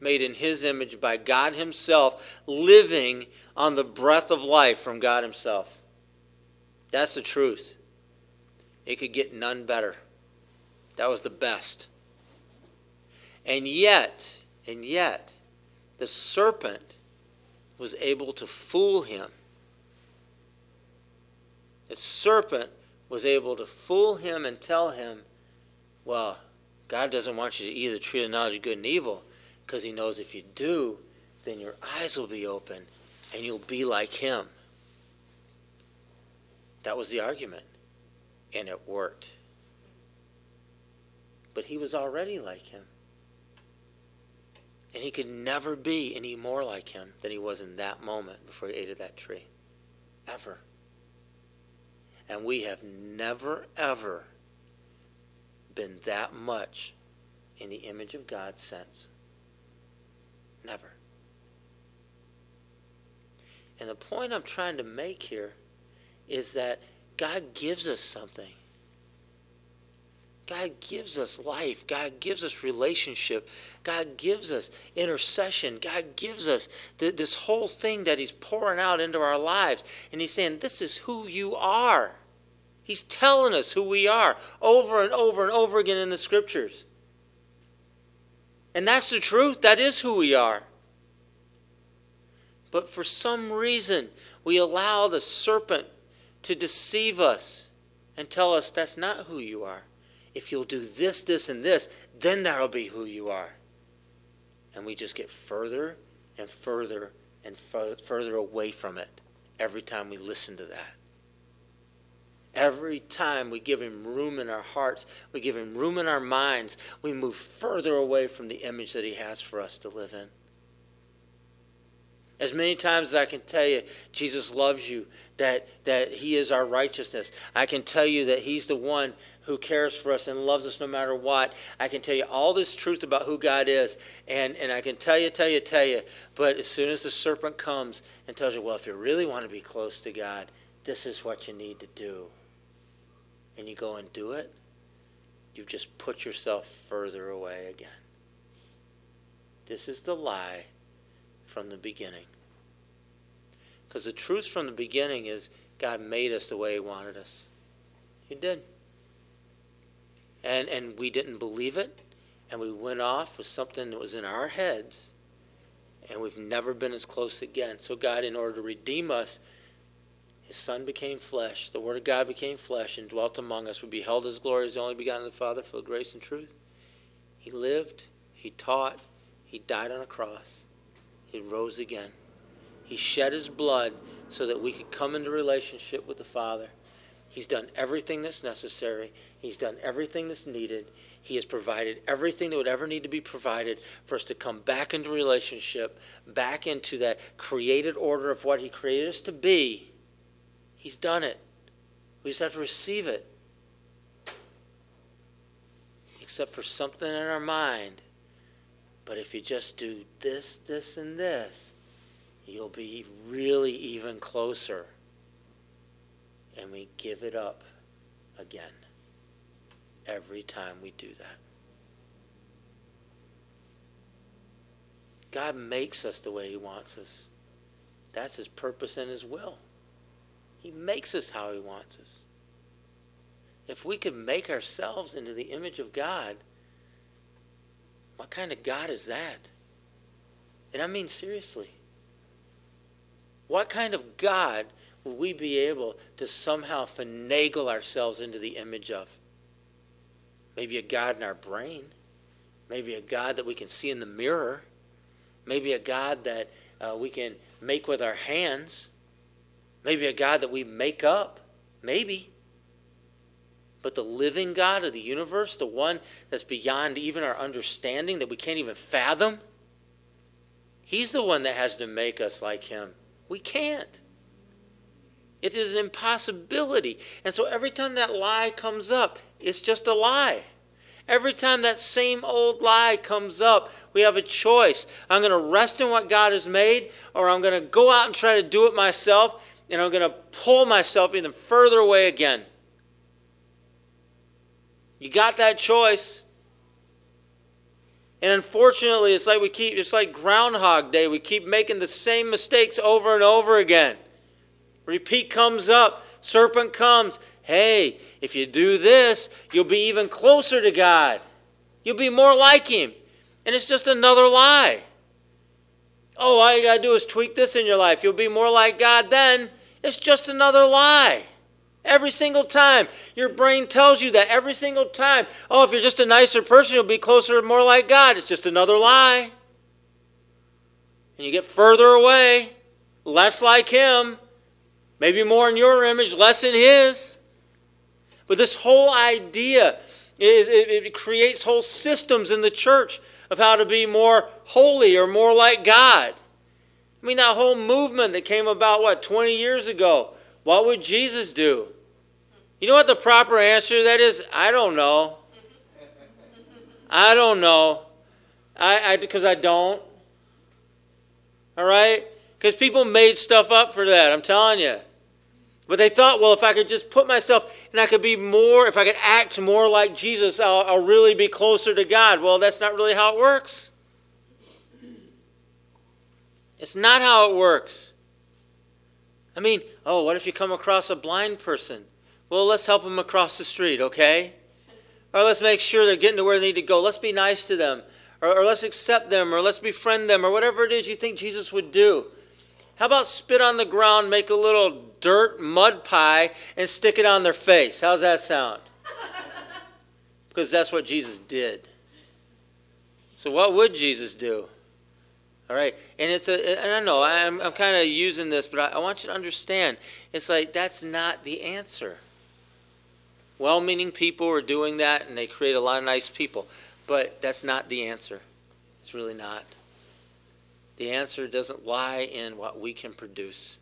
Made in his image by God himself, living on the breath of life from God himself. That's the truth. It could get none better. That was the best. And yet, and yet, the serpent was able to fool him. The serpent was able to fool him and tell him, well, God doesn't want you to eat the tree of knowledge of good and evil because he knows if you do, then your eyes will be open and you'll be like him. That was the argument and it worked. But he was already like him. And he could never be any more like him than he was in that moment before he ate of that tree. Ever. And we have never, ever been that much in the image of God since. Never. And the point I'm trying to make here is that God gives us something. God gives us life. God gives us relationship. God gives us intercession. God gives us th- this whole thing that He's pouring out into our lives. And He's saying, This is who you are. He's telling us who we are over and over and over again in the scriptures. And that's the truth. That is who we are. But for some reason, we allow the serpent to deceive us and tell us that's not who you are. If you'll do this, this, and this, then that'll be who you are. And we just get further and further and further away from it every time we listen to that. Every time we give him room in our hearts, we give him room in our minds, we move further away from the image that he has for us to live in. As many times as I can tell you, Jesus loves you, that, that he is our righteousness. I can tell you that he's the one who cares for us and loves us no matter what. I can tell you all this truth about who God is, and, and I can tell you, tell you, tell you. But as soon as the serpent comes and tells you, well, if you really want to be close to God, this is what you need to do and you go and do it, you've just put yourself further away again. This is the lie from the beginning. Because the truth from the beginning is God made us the way He wanted us. He did. And, and we didn't believe it, and we went off with something that was in our heads, and we've never been as close again. So, God, in order to redeem us, his Son became flesh. The Word of God became flesh and dwelt among us. We beheld His glory as the only begotten of the Father, full of grace and truth. He lived, He taught, He died on a cross, He rose again. He shed His blood so that we could come into relationship with the Father. He's done everything that's necessary. He's done everything that's needed. He has provided everything that would ever need to be provided for us to come back into relationship, back into that created order of what He created us to be He's done it. We just have to receive it. Except for something in our mind. But if you just do this, this, and this, you'll be really even closer. And we give it up again every time we do that. God makes us the way He wants us. That's His purpose and His will. He makes us how He wants us. If we could make ourselves into the image of God, what kind of God is that? And I mean seriously. What kind of God will we be able to somehow finagle ourselves into the image of? Maybe a God in our brain. Maybe a God that we can see in the mirror. Maybe a God that uh, we can make with our hands. Maybe a God that we make up. Maybe. But the living God of the universe, the one that's beyond even our understanding, that we can't even fathom, He's the one that has to make us like Him. We can't. It is an impossibility. And so every time that lie comes up, it's just a lie. Every time that same old lie comes up, we have a choice. I'm going to rest in what God has made, or I'm going to go out and try to do it myself and I'm going to pull myself even further away again. You got that choice. And unfortunately, it's like we keep it's like groundhog day. We keep making the same mistakes over and over again. Repeat comes up, serpent comes. Hey, if you do this, you'll be even closer to God. You'll be more like him. And it's just another lie. Oh, all you got to do is tweak this in your life. You'll be more like God then. It's just another lie. Every single time. Your brain tells you that every single time. Oh, if you're just a nicer person, you'll be closer and more like God. It's just another lie. And you get further away, less like Him, maybe more in your image, less in His. But this whole idea is it, it creates whole systems in the church of how to be more holy or more like God. I mean, that whole movement that came about, what, 20 years ago, what would Jesus do? You know what the proper answer to that is? I don't know. I don't know. I, I because I don't. All right? Because people made stuff up for that, I'm telling you. But they thought, well, if I could just put myself and I could be more, if I could act more like Jesus, I'll, I'll really be closer to God. Well, that's not really how it works. It's not how it works. I mean, oh, what if you come across a blind person? Well, let's help them across the street, okay? Or let's make sure they're getting to where they need to go. Let's be nice to them. Or, or let's accept them. Or let's befriend them. Or whatever it is you think Jesus would do. How about spit on the ground, make a little dirt mud pie, and stick it on their face? How's that sound? because that's what Jesus did. So, what would Jesus do? All right, and it's a, and I know I'm, I'm kind of using this, but I, I want you to understand. It's like that's not the answer. Well-meaning people are doing that, and they create a lot of nice people, but that's not the answer. It's really not. The answer doesn't lie in what we can produce.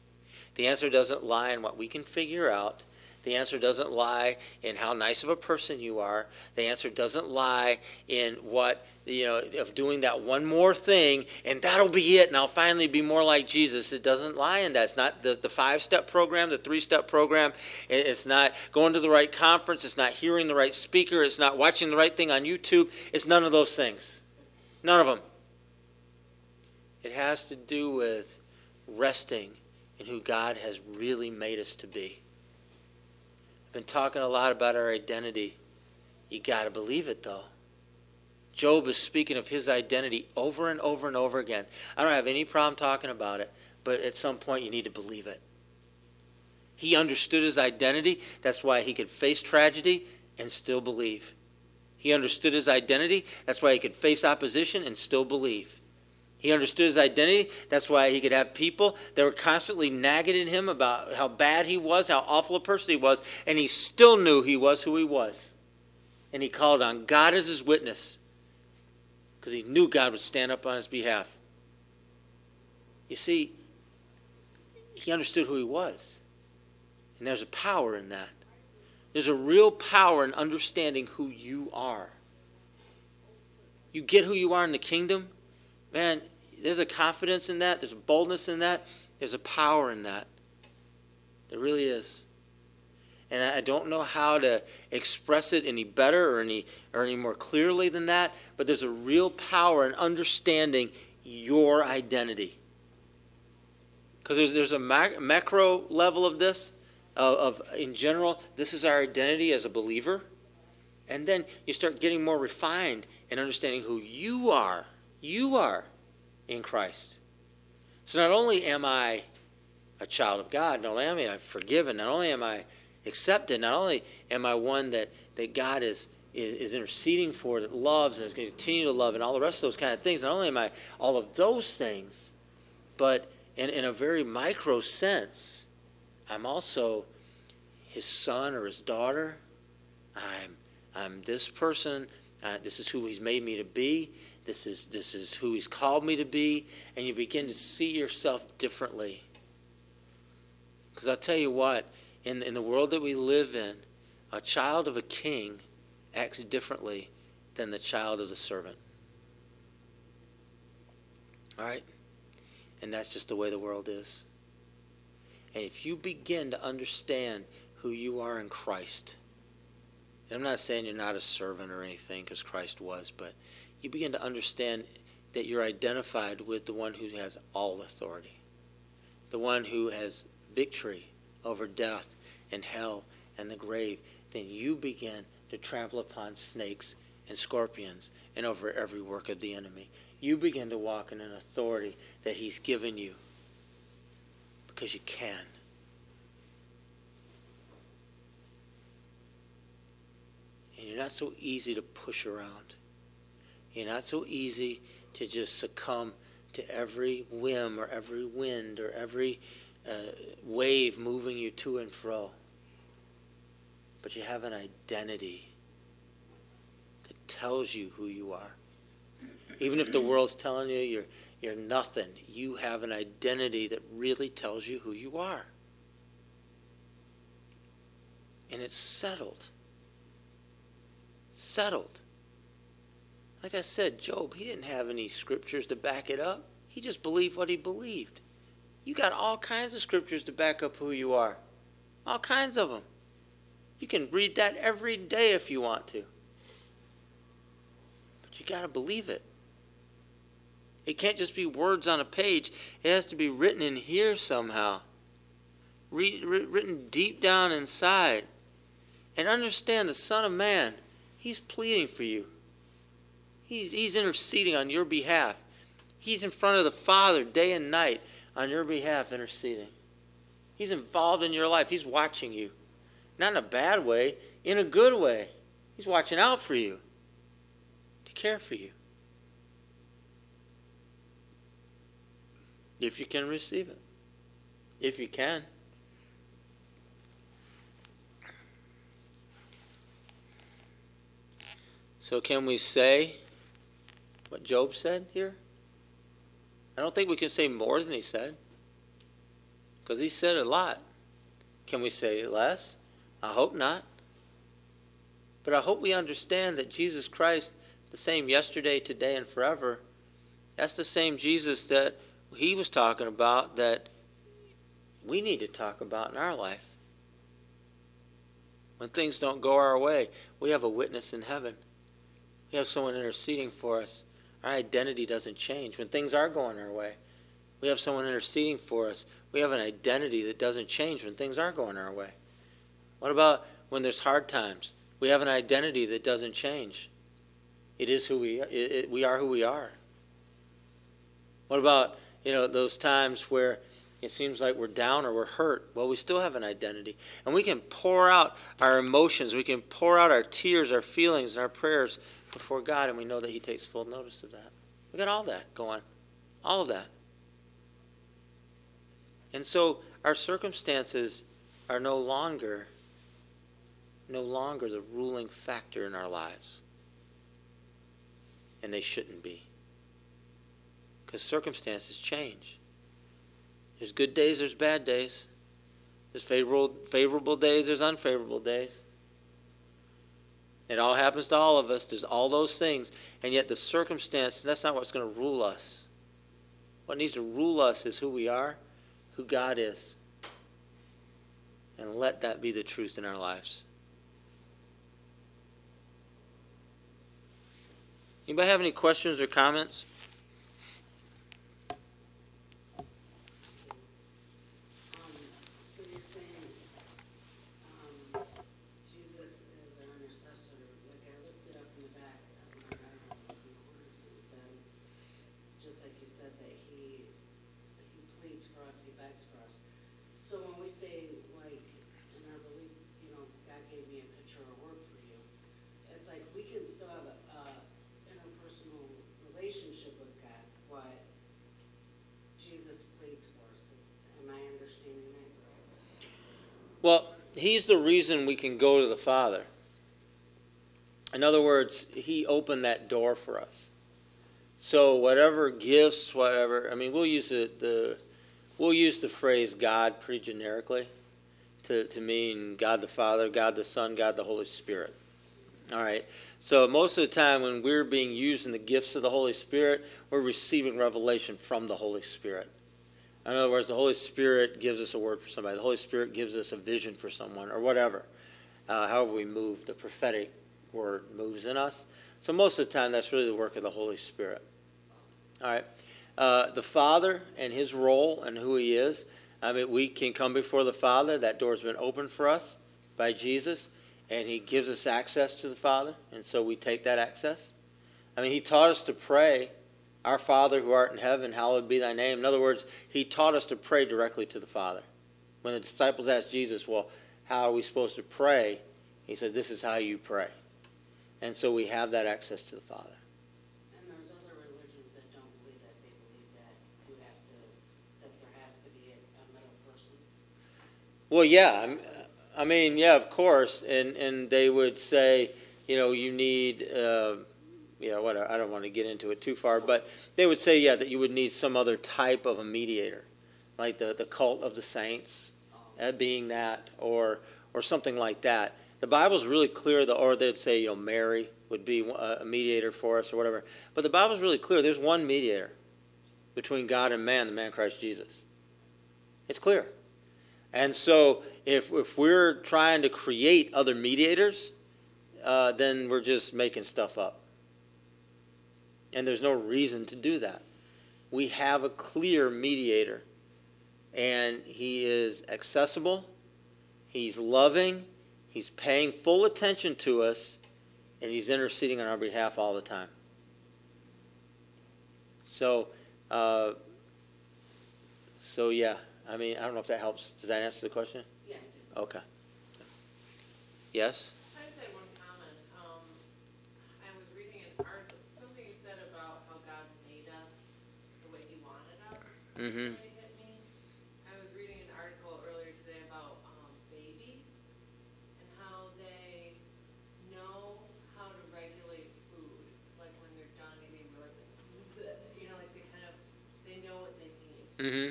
The answer doesn't lie in what we can figure out. The answer doesn't lie in how nice of a person you are. The answer doesn't lie in what, you know, of doing that one more thing and that'll be it and I'll finally be more like Jesus. It doesn't lie in that. It's not the, the five step program, the three step program. It's not going to the right conference. It's not hearing the right speaker. It's not watching the right thing on YouTube. It's none of those things. None of them. It has to do with resting in who God has really made us to be. I've been talking a lot about our identity. You got to believe it, though. Job is speaking of his identity over and over and over again. I don't have any problem talking about it, but at some point you need to believe it. He understood his identity. That's why he could face tragedy and still believe. He understood his identity. That's why he could face opposition and still believe. He understood his identity. That's why he could have people that were constantly nagging at him about how bad he was, how awful a person he was, and he still knew he was who he was. And he called on God as his witness because he knew God would stand up on his behalf. You see, he understood who he was. And there's a power in that. There's a real power in understanding who you are. You get who you are in the kingdom man, there's a confidence in that, there's a boldness in that, there's a power in that. There really is. And I don't know how to express it any better or any, or any more clearly than that, but there's a real power in understanding your identity. Because there's, there's a mac- macro level of this, of, of in general, this is our identity as a believer. And then you start getting more refined in understanding who you are you are in Christ. So not only am I a child of God, not only am I forgiven, not only am I accepted, not only am I one that, that God is, is, is interceding for, that loves and is going to continue to love, and all the rest of those kind of things, not only am I all of those things, but in, in a very micro sense, I'm also his son or his daughter. I'm, I'm this person. Uh, this is who he's made me to be. This is, this is who He's called me to be, and you begin to see yourself differently. Because I'll tell you what, in, in the world that we live in, a child of a king acts differently than the child of the servant. All right? And that's just the way the world is. And if you begin to understand who you are in Christ, and I'm not saying you're not a servant or anything, because Christ was, but you begin to understand that you're identified with the one who has all authority, the one who has victory over death and hell and the grave, then you begin to trample upon snakes and scorpions and over every work of the enemy. You begin to walk in an authority that he's given you because you can. And you're not so easy to push around. You're not so easy to just succumb to every whim or every wind or every uh, wave moving you to and fro. But you have an identity that tells you who you are. Even if the world's telling you you're, you're nothing, you have an identity that really tells you who you are. And it's settled. Settled. Like I said, Job, he didn't have any scriptures to back it up. He just believed what he believed. You got all kinds of scriptures to back up who you are. All kinds of them. You can read that every day if you want to. But you got to believe it. It can't just be words on a page, it has to be written in here somehow. Re- written deep down inside. And understand the Son of Man, He's pleading for you. He's, he's interceding on your behalf. He's in front of the Father day and night on your behalf, interceding. He's involved in your life. He's watching you. Not in a bad way, in a good way. He's watching out for you to care for you. If you can receive it. If you can. So, can we say what Job said here? I don't think we can say more than he said. Because he said a lot. Can we say less? I hope not. But I hope we understand that Jesus Christ, the same yesterday, today, and forever, that's the same Jesus that he was talking about that we need to talk about in our life. When things don't go our way, we have a witness in heaven. We have someone interceding for us. Our identity doesn't change. When things are going our way, we have someone interceding for us. We have an identity that doesn't change when things are going our way. What about when there's hard times? We have an identity that doesn't change. It is who we are. It, it, we are who we are. What about you know those times where it seems like we're down or we're hurt? Well, we still have an identity, and we can pour out our emotions. We can pour out our tears, our feelings, and our prayers before God, and we know that He takes full notice of that. We got all that going, all of that. And so our circumstances are no longer no longer the ruling factor in our lives. And they shouldn't be. Because circumstances change. There's good days, there's bad days. There's favorable favorable days, there's unfavorable days. It all happens to all of us. There's all those things. And yet, the circumstance, that's not what's going to rule us. What needs to rule us is who we are, who God is. And let that be the truth in our lives. Anybody have any questions or comments? Well, he's the reason we can go to the Father. In other words, he opened that door for us. So whatever gifts, whatever, I mean, we'll use the, the we'll use the phrase God pretty generically to, to mean God the Father, God the Son, God the Holy Spirit. All right. So most of the time when we're being used in the gifts of the Holy Spirit, we're receiving revelation from the Holy Spirit. In other words, the Holy Spirit gives us a word for somebody. The Holy Spirit gives us a vision for someone, or whatever. Uh, however, we move, the prophetic word moves in us. So most of the time, that's really the work of the Holy Spirit. All right. Uh, the Father and His role and who He is. I mean, we can come before the Father. That door's been opened for us by Jesus, and He gives us access to the Father, and so we take that access. I mean, He taught us to pray our Father who art in heaven, hallowed be thy name. In other words, he taught us to pray directly to the Father. When the disciples asked Jesus, Well, how are we supposed to pray? He said, This is how you pray. And so we have that access to the Father.
And there's other religions that don't believe that. They believe that you have to, that there has to be a, a middle person.
Well, yeah. I mean, yeah, of course. And, and they would say, you know, you need. Uh, yeah, whatever. I don't want to get into it too far, but they would say, yeah, that you would need some other type of a mediator, like the, the cult of the saints, uh, being that, or or something like that. The Bible's really clear, that, or they'd say, you know, Mary would be a mediator for us, or whatever. But the Bible's really clear. There's one mediator between God and man, the man Christ Jesus. It's clear. And so if if we're trying to create other mediators, uh, then we're just making stuff up. And there's no reason to do that. We have a clear mediator, and he is accessible, he's loving, he's paying full attention to us, and he's interceding on our behalf all the time. So, uh, so yeah, I mean, I don't know if that helps. Does that answer the question?
Yeah.
Okay. Yes?
I just had one comment. Um, I was reading an article, something you said about how God made us the way He wanted us.
Mm-hmm.
Really hit me. I was reading an article earlier today about um, babies and how they know how to regulate food, like when they're done eating, or like, you know, like they kind of they know what they need.
Mm-hmm.
And, how they know how to regulate food. Like when they're done eating root you know, like they kind of they know what they need.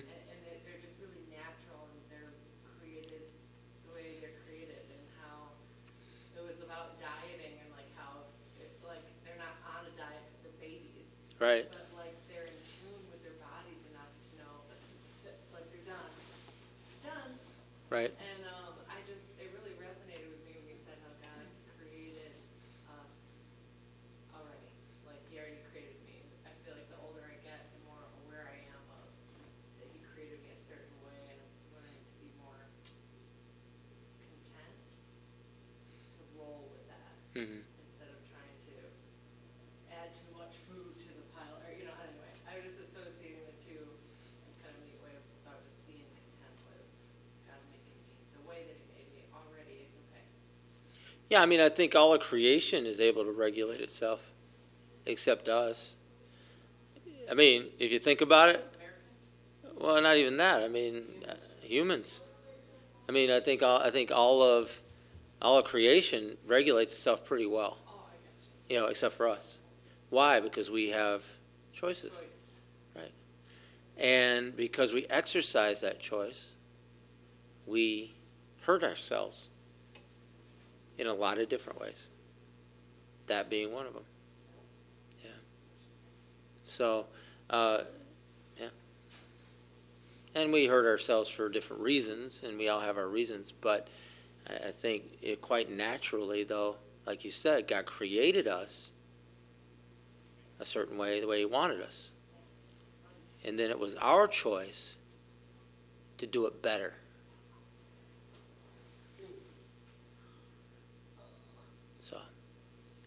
and they- they're just really natural and they're created the way they're created and how it was about dieting and like how it, like they're not on a diet because they're babies,
Right
like they're in tune with their bodies enough to know that, that like they're done, done.
Right.
And um, I just it really resonated with me when you said how God created us already. Like He already created me. I feel like the older I get, the more aware I am of that He created me a certain way, and I'm learning to be more content to roll with that
Mm-hmm.
instead of trying to add too much food to the pile. Or you know, anyway, I was just associating the two in kind of a neat way of thought just being content with God making me the way that He made me already. It's okay.
Yeah, I mean, I think all of creation is able to regulate itself, except us. I mean, if you think about it, well, not even that. I mean, humans. I mean, I think all, I think all of all of creation regulates itself pretty well.
You
know, except for us. Why? Because we have choices.
right?
And because we exercise that choice, we hurt ourselves in a lot of different ways. That being one of them. Yeah. So, uh, yeah. And we hurt ourselves for different reasons, and we all have our reasons. But I, I think it quite naturally, though, like you said, God created us a certain way, the way He wanted us. And then it was our choice to do it better. So,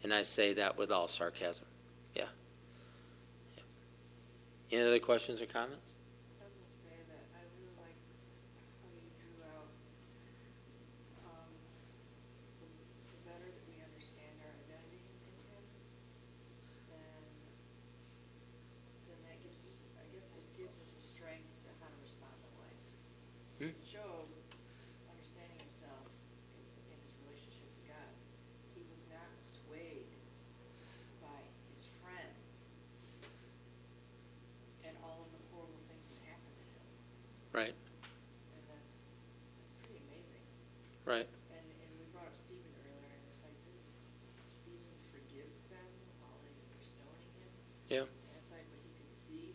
and I say that with all sarcasm. Yeah. yeah. Any other questions or comments?
I was gonna say that I really like how you drew out, um, the the better that we understand our identity in him, then, then that gives us, I guess this gives us a strength to how to respond to life.
Hmm.
Because Job, understanding himself in, in his relationship with God, he was not swayed by his friends and all of the horrible things that happened to him.
Right,
And that's, that's pretty amazing.
right.
And, and we brought up Stephen earlier, and it's like, didn't S- Stephen forgive them while they were stoning him?
Yeah.
And it's like, but he could see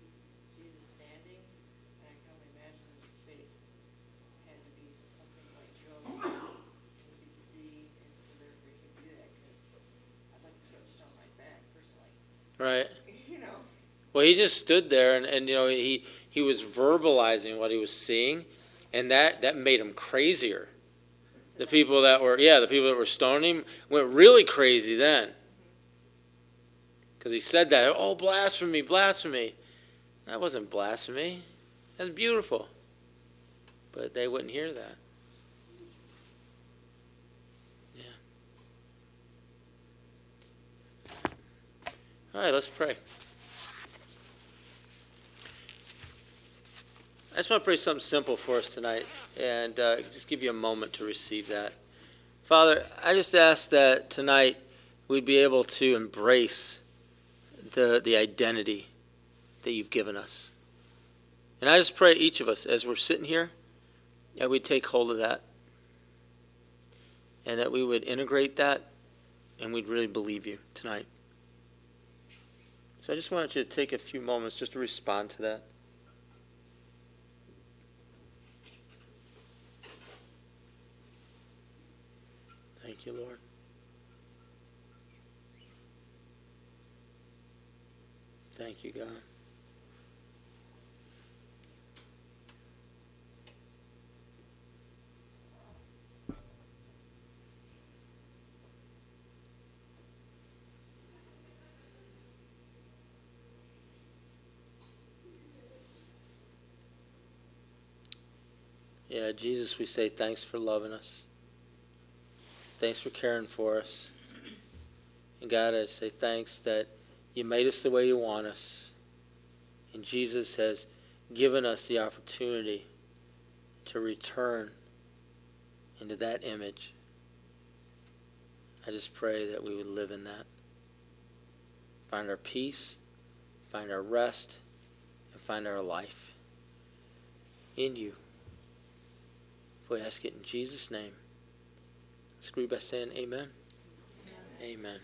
Jesus standing, and I can only imagine that his faith had to be something like Job. And he could see, and so therefore he could do that, because I'd like to throw a stone right back, personally.
Right.
You know?
Well, he just stood there and, and you know, he, he was verbalizing what he was seeing, and that, that made him crazier. The people that were, yeah, the people that were stoning him went really crazy then. Because he said that, oh, blasphemy, blasphemy. That wasn't blasphemy. That's beautiful. But they wouldn't hear that. All right, let's pray. I just want to pray something simple for us tonight and uh, just give you a moment to receive that. Father, I just ask that tonight we'd be able to embrace the, the identity that you've given us. And I just pray each of us, as we're sitting here, that we take hold of that and that we would integrate that and we'd really believe you tonight. So I just wanted you to take a few moments just to respond to that. Thank you, Lord. Thank you, God. Yeah, Jesus, we say thanks for loving us. Thanks for caring for us. And God, I say thanks that you made us the way you want us. And Jesus has given us the opportunity to return into that image. I just pray that we would live in that. Find our peace, find our rest, and find our life in you. We ask it in Jesus' name. Let's agree by saying amen. Amen.